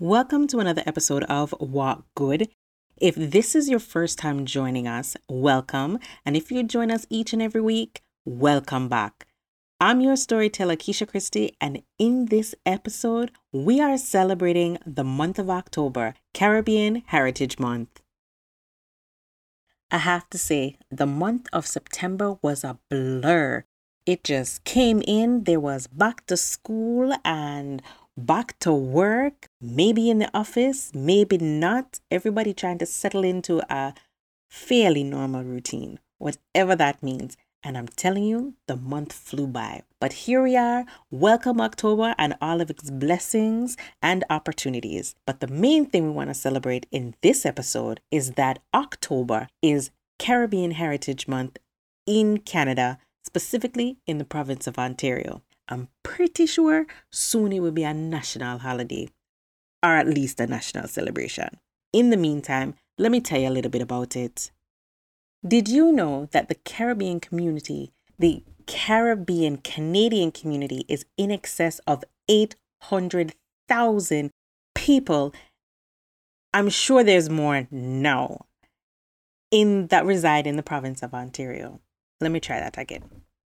Welcome to another episode of Walk Good. If this is your first time joining us, welcome. And if you join us each and every week, welcome back. I'm your storyteller, Keisha Christie, and in this episode, we are celebrating the month of October, Caribbean Heritage Month. I have to say, the month of September was a blur. It just came in, there was back to school and back to work, maybe in the office, maybe not. Everybody trying to settle into a fairly normal routine, whatever that means. And I'm telling you, the month flew by. But here we are. Welcome October and all of its blessings and opportunities. But the main thing we want to celebrate in this episode is that October is Caribbean Heritage Month in Canada, specifically in the province of Ontario. I'm pretty sure soon it will be a national holiday, or at least a national celebration. In the meantime, let me tell you a little bit about it. Did you know that the Caribbean community, the Caribbean Canadian community, is in excess of 800,000 people? I'm sure there's more now in that reside in the province of Ontario. Let me try that again.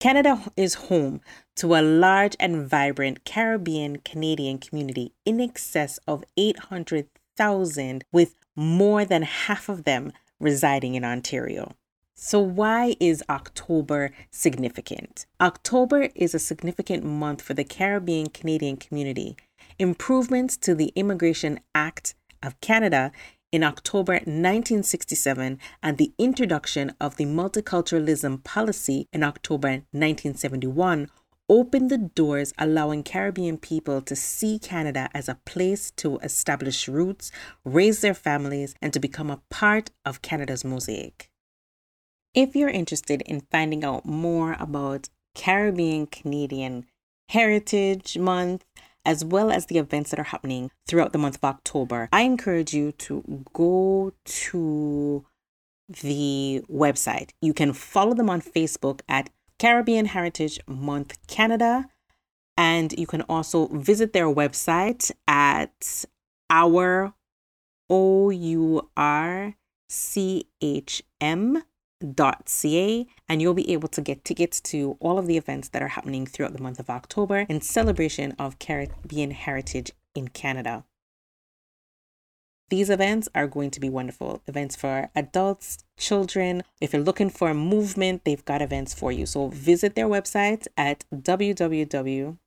Canada is home to a large and vibrant Caribbean Canadian community in excess of 800,000, with more than half of them residing in Ontario. So, why is October significant? October is a significant month for the Caribbean Canadian community. Improvements to the Immigration Act of Canada in October 1967 and the introduction of the multiculturalism policy in October 1971 opened the doors allowing Caribbean people to see Canada as a place to establish roots, raise their families, and to become a part of Canada's mosaic. If you're interested in finding out more about Caribbean Canadian Heritage Month, as well as the events that are happening throughout the month of October, I encourage you to go to the website. You can follow them on Facebook at Caribbean Heritage Month Canada. And you can also visit their website at our O U R C H M ca and you'll be able to get tickets to all of the events that are happening throughout the month of October in celebration of Caribbean heritage in Canada. These events are going to be wonderful. Events for adults, children. If you're looking for a movement, they've got events for you. So visit their website at www.our.ca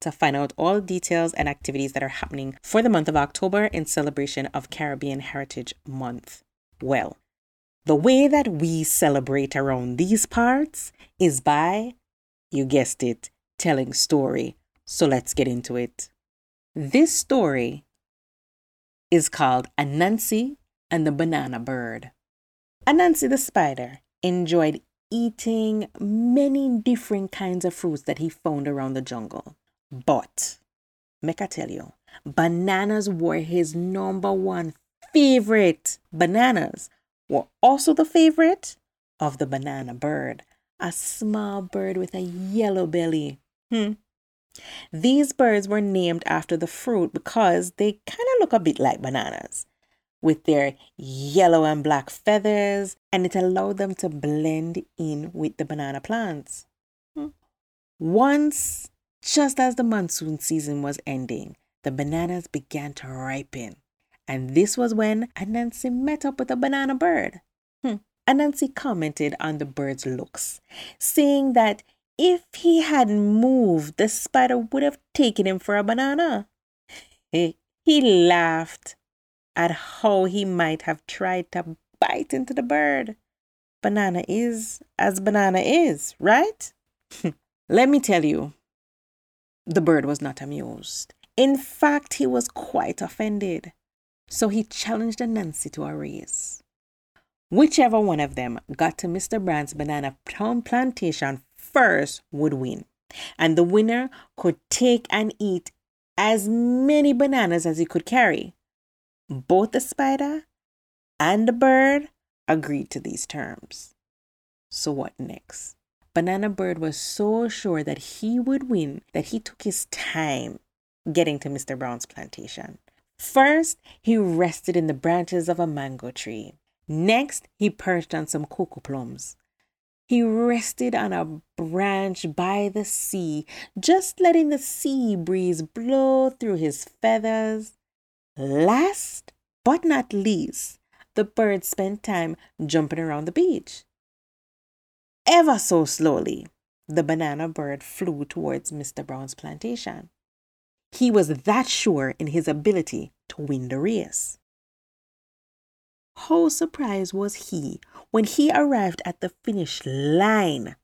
to find out all details and activities that are happening for the month of October in celebration of Caribbean Heritage Month. Well, the way that we celebrate around these parts is by, you guessed it, telling story. So let's get into it. This story is called Anansi and the Banana Bird. Anansi the spider enjoyed eating many different kinds of fruits that he found around the jungle. But, make I tell you, bananas were his number one favorite. Bananas were also the favorite of the banana bird, a small bird with a yellow belly. Hmm. These birds were named after the fruit because they kind of look a bit like bananas with their yellow and black feathers, and it allowed them to blend in with the banana plants. Hmm. Once just as the monsoon season was ending, the bananas began to ripen. And this was when Anansi met up with a banana bird. Hmm. Anansi commented on the bird's looks, saying that if he hadn't moved, the spider would have taken him for a banana. He, he laughed at how he might have tried to bite into the bird. Banana is as banana is, right? Let me tell you, The bird was not amused. In fact, he was quite offended. So he challenged Anansi to a race. Whichever one of them got to Mr. Brand's banana plantation first would win. And the winner could take and eat as many bananas as he could carry. Both the spider and the bird agreed to these terms. So, what next? Banana Bird was so sure that he would win that he took his time getting to Mr. Brown's plantation. First, he rested in the branches of a mango tree. Next, he perched on some cocoa plums. He rested on a branch by the sea, just letting the sea breeze blow through his feathers. Last but not least, the bird spent time jumping around the beach. Ever so slowly, the banana bird flew towards Mr. Brown's plantation. He was that sure in his ability to win the race. How surprised was he when he arrived at the finish line?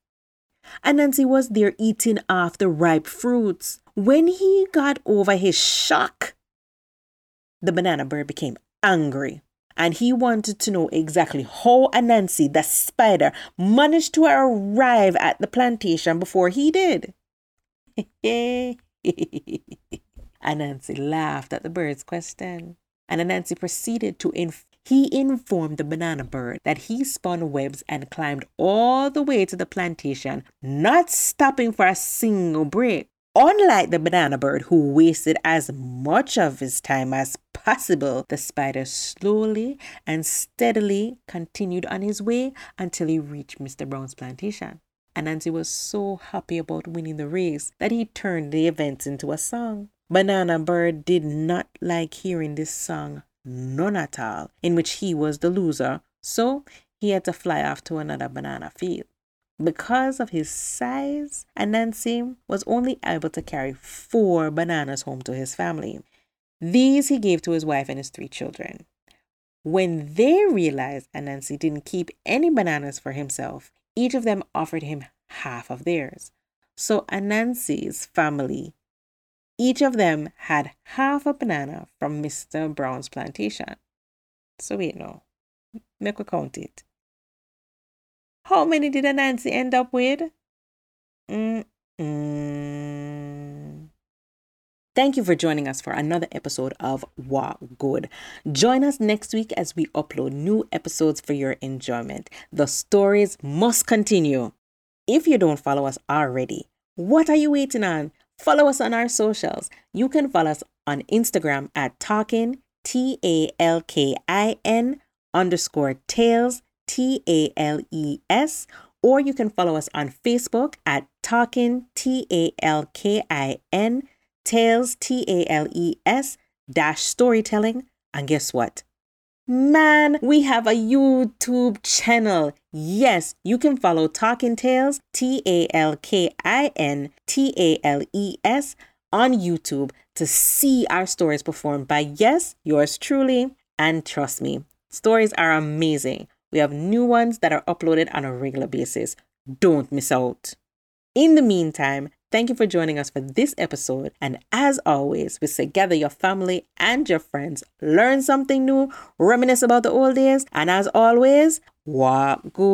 Anansi was there eating off the ripe fruits. When he got over his shock, the banana bird became angry and he wanted to know exactly how Anansi, the spider, managed to arrive at the plantation before he did. Anansi laughed at the bird's question, and Anansi proceeded to inf- he informed the banana bird that he spun webs and climbed all the way to the plantation, not stopping for a single break. Unlike the banana bird, who wasted as much of his time as possible, the spider slowly and steadily continued on his way until he reached Mr. Brown's plantation. Anansi was so happy about winning the race that he turned the events into a song. Banana Bird did not like hearing this song none at all, in which he was the loser, so he had to fly off to another banana field. Because of his size, Anansi was only able to carry four bananas home to his family. These he gave to his wife and his three children. When they realized Anansi didn't keep any bananas for himself, each of them offered him half of theirs. So Anansi's family each of them had half a banana from Mr. Brown's plantation. So wait no. Make we count it. How many did Anansi end up with? Mm-mm. Thank you for joining us for another episode of Walk Good. Join us next week as we upload new episodes for your enjoyment. The stories must continue. If you don't follow us already, what are you waiting on? Follow us on our socials. You can follow us on Instagram at talking, T A L K I N underscore tales, T A L E S, or you can follow us on Facebook at talking, T A L K I N, tales, T A L E S, dash storytelling. And guess what? Man, we have a YouTube channel. Yes, you can follow Talkin Tales, T A L K I N T A L E S, on YouTube to see our stories performed by, yes, yours truly. And trust me, stories are amazing. We have new ones that are uploaded on a regular basis. Don't miss out. In the meantime, Thank you for joining us for this episode. And as always, we say gather your family and your friends, learn something new, reminisce about the old days, and as always, walk good.